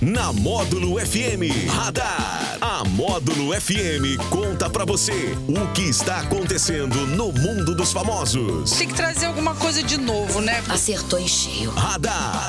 Na Módulo FM Radar. A Módulo FM conta pra você o que está acontecendo no mundo dos famosos. Tem que trazer alguma coisa de novo, né? Acertou em cheio. Radar.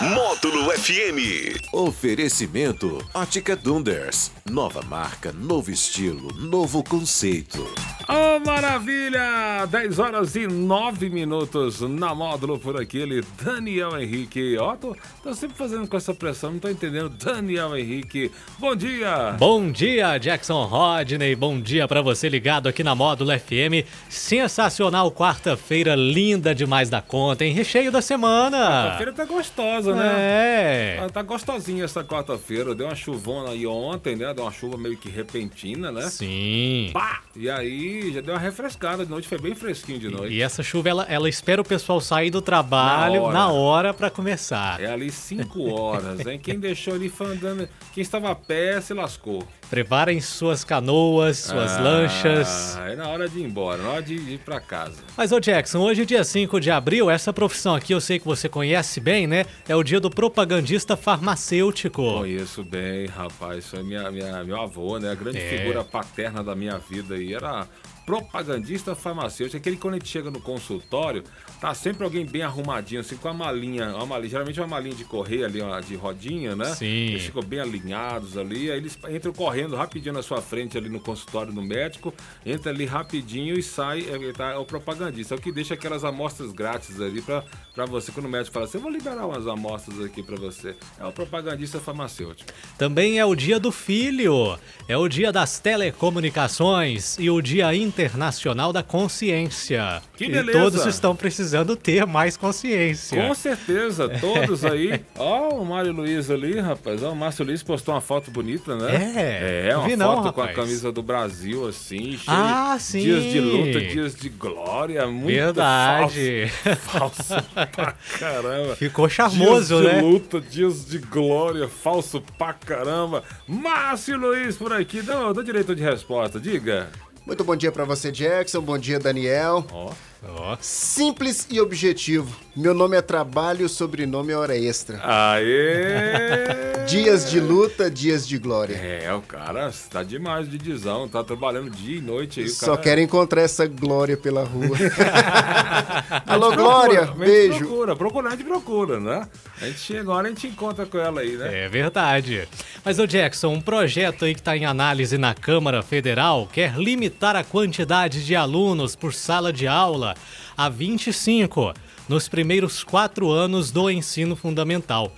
Módulo FM. Oferecimento Ótica Dunders. Nova marca, novo estilo, novo conceito. Oh, maravilha! 10 horas e 9 minutos na módulo por aquele Daniel Henrique. Ó, tô, tô sempre fazendo com essa pressão, não tô entendendo. Daniel Henrique, bom dia! Bom dia, Jackson Rodney. Bom dia pra você ligado aqui na Módulo FM. Sensacional quarta-feira, linda demais da conta, hein? Recheio da semana. Quarta-feira tá gostosa, né? É. Ah, Tá gostosinha essa quarta-feira. Deu uma chuvona aí ontem, né? Deu uma chuva meio que repentina, né? Sim. Pá! E aí já deu uma refrescada de noite, foi bem fresquinho de noite. E essa chuva, ela, ela espera o pessoal sair do trabalho Na hora. na hora pra começar. É ali 5 horas, hein? Quem deixou ali foi andando. Quem estava a pé se lascou. Preparem suas canoas, suas Ah, lanchas. É na hora de ir embora, na hora de ir pra casa. Mas, ô Jackson, hoje, dia 5 de abril, essa profissão aqui eu sei que você conhece bem, né? É o dia do propagandista farmacêutico. Conheço bem, rapaz. Foi minha, minha, meu avô, né? A grande É. figura paterna da minha vida aí era propagandista farmacêutico. Aquele que quando a gente chega no consultório, tá sempre alguém bem arrumadinho, assim, com a malinha, uma malinha, geralmente uma malinha de correr ali, uma de rodinha, né? Sim. Eles ficam bem alinhados ali, aí eles entram correndo rapidinho na sua frente ali no consultório do médico, entra ali rapidinho e sai, é, tá, é o propagandista, é o que deixa aquelas amostras grátis ali pra, pra você, quando o médico fala assim, eu vou liberar umas amostras aqui pra você. É o propagandista farmacêutico. Também é o dia do filho, é o dia das telecomunicações e o dia internacional da consciência. Que e beleza! todos estão precisando ter mais consciência. Com certeza, todos aí. Ó, o Mário Luiz ali, rapaz. Ó, o Márcio Luiz postou uma foto bonita, né? É, É, uma vi não, foto com a rapaz. camisa do Brasil, assim, cheio Ah, sim. dias de luta, dias de glória. Muito Verdade. Falso, falso pra caramba. Ficou charmoso, dias né? de luta, dias de glória, falso pra caramba. Márcio Luiz por aqui. Dá, dá direito de resposta, diga. Muito bom dia pra você, Jackson. Bom dia, Daniel. Ó. Ó, Simples e objetivo. Meu nome é trabalho, sobrenome é hora extra. Aê! Dias de luta, dias de glória. É, o cara tá demais de dizão, tá trabalhando dia e noite aí. O Só cara... quero encontrar essa glória pela rua. A Alô, procura, Glória, beijo. Procura, procura, a gente procura, né? A gente chega agora, a gente encontra com ela aí, né? É verdade. Mas, ô Jackson, um projeto aí que está em análise na Câmara Federal quer limitar a quantidade de alunos por sala de aula a 25 nos primeiros quatro anos do ensino fundamental.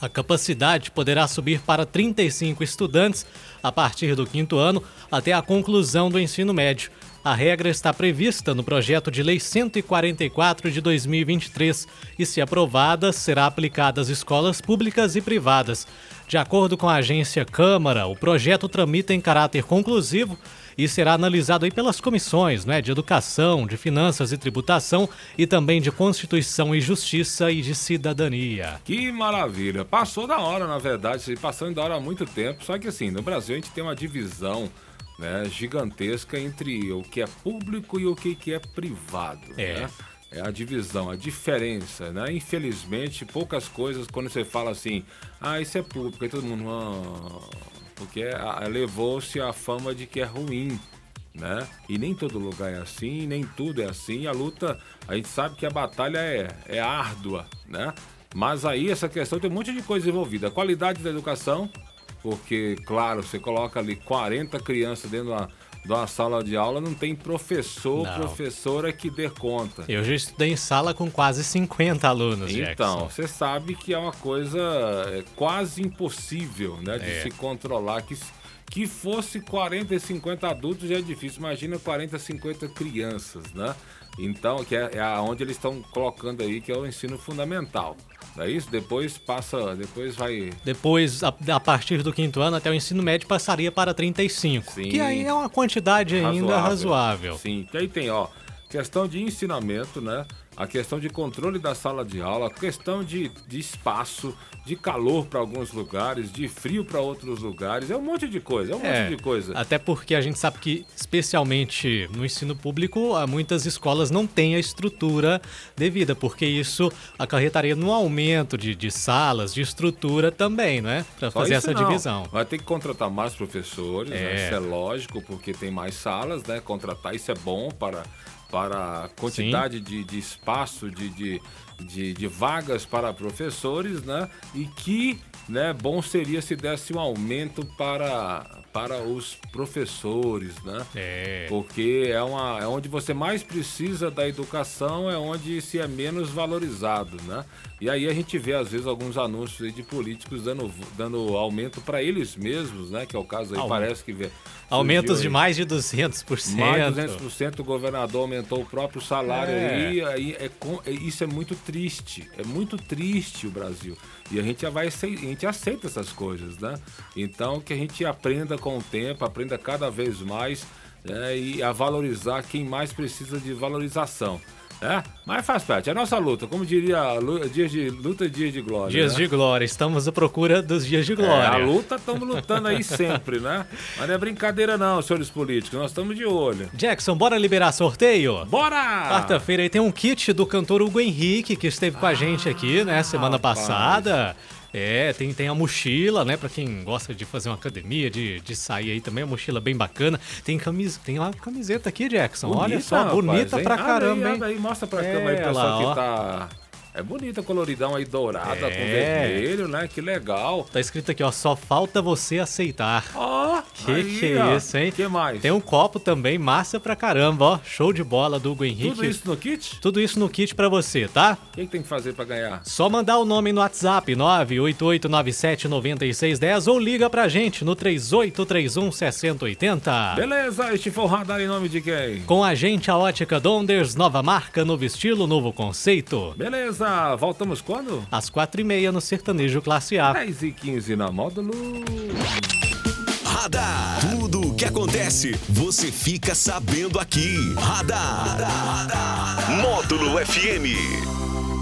A capacidade poderá subir para 35 estudantes a partir do quinto ano até a conclusão do ensino médio. A regra está prevista no projeto de lei 144 de 2023 e, se aprovada, será aplicada às escolas públicas e privadas. De acordo com a agência Câmara, o projeto tramita em caráter conclusivo e será analisado aí pelas comissões né, de Educação, de Finanças e Tributação e também de Constituição e Justiça e de Cidadania. Que maravilha. Passou da hora, na verdade, passando da hora há muito tempo. Só que assim, no Brasil a gente tem uma divisão né, gigantesca entre o que é público e o que, que é privado. É. Né? É a divisão, a diferença, né? Infelizmente, poucas coisas, quando você fala assim, ah, isso é público, aí todo mundo. "Ah", porque ah, levou-se a fama de que é ruim. Né? E nem todo lugar é assim, nem tudo é assim. A luta, a gente sabe que a batalha é, é árdua, né? Mas aí essa questão tem um monte de coisa envolvida. A qualidade da educação, porque, claro, você coloca ali 40 crianças dentro de uma, de uma sala de aula, não tem professor, Não. professora que dê conta. Eu já estudei em sala com quase 50 alunos, Então, Jackson. você sabe que é uma coisa é, quase impossível, né? De É. se controlar. Que, que fosse 40 e 50 adultos já é difícil. Imagina 40, 50 crianças, né? Então, que é, é aonde eles estão colocando aí, que é o ensino fundamental. Não é isso? Depois passa, depois vai... Depois, a, a partir do quinto ano, até o ensino médio passaria para 35. Sim. Que aí é uma quantidade ainda razoável. Sim, e aí tem, ó, questão de ensinamento, né? A questão de controle da sala de aula, a questão de, de espaço, de calor para alguns lugares, de frio para outros lugares, é um monte de coisa, é um É, monte de coisa. Até porque a gente sabe que, especialmente no ensino público, há muitas escolas não têm a estrutura devida, porque isso acarretaria no aumento de, de salas, de estrutura também, não é? Para fazer essa não. divisão. Vai ter que contratar mais professores, né? É. isso é lógico, porque tem mais salas, né? Contratar isso é bom para, para a quantidade de, de espaço, de, de, de, de vagas para professores, né? E que né, bom seria se desse um aumento para, para os professores, né? É. Porque é, uma, é onde você mais precisa da educação, é onde se é menos valorizado, né? E aí a gente vê, às vezes, alguns anúncios aí de políticos dando, dando aumento para eles mesmos, né? Que é o caso aí, parece que vê. Aumentos de mais de 200%. Mais de 200%, o governador aumentou o próprio salário É. aí, aí é é- isso é muito triste, é muito triste o Brasil. E a gente já vai a gente aceita essas coisas, né? Então que a gente aprenda com o tempo, aprenda cada vez mais né, e a valorizar quem mais precisa de valorização. É, mas faz parte, é a nossa luta, como diria, dias de luta e dias de glória. Dias né? de glória, estamos à procura dos dias de É, glória. a luta estamos lutando aí sempre, né? Mas não é brincadeira não, senhores políticos, nós estamos de olho. Jackson, bora liberar sorteio? Bora! Quarta-feira aí tem um kit do cantor Hugo Henrique, que esteve com a gente aqui, né, semana Ah, rapaz. passada. É, tem, tem a mochila, né, pra quem gosta de fazer uma academia, de, de sair aí também, a mochila bem bacana. Tem, camis, tem uma camiseta aqui, Jackson, olha Bonita, só, rapaz, bonita hein? pra caramba, aí, hein? aí, mostra pra É, câmera aí, pessoal, lá, ó. que tá... É bonita, coloridão aí, dourada, com É. vermelho, né? Que legal. Tá escrito aqui, ó, só falta você aceitar. Ó, Que aí, que é isso, hein? que mais? Tem um copo também, massa pra caramba, ó. Show de bola do Hugo Henrique. Tudo isso no kit? Tudo isso no kit pra você, tá? O que, que tem que fazer pra ganhar? Só mandar o nome no WhatsApp 988979610 ou liga pra gente no 3831 6080. Beleza, este foi o radar em nome de quem? Com a gente a Ótica Donders, nova marca, novo estilo, novo conceito. Beleza, voltamos quando? Às quatro e meia no Sertanejo Classe A. 10 e 15 na Módulo. Radar. Tudo o que acontece, você fica sabendo aqui. Radar. Módulo FM.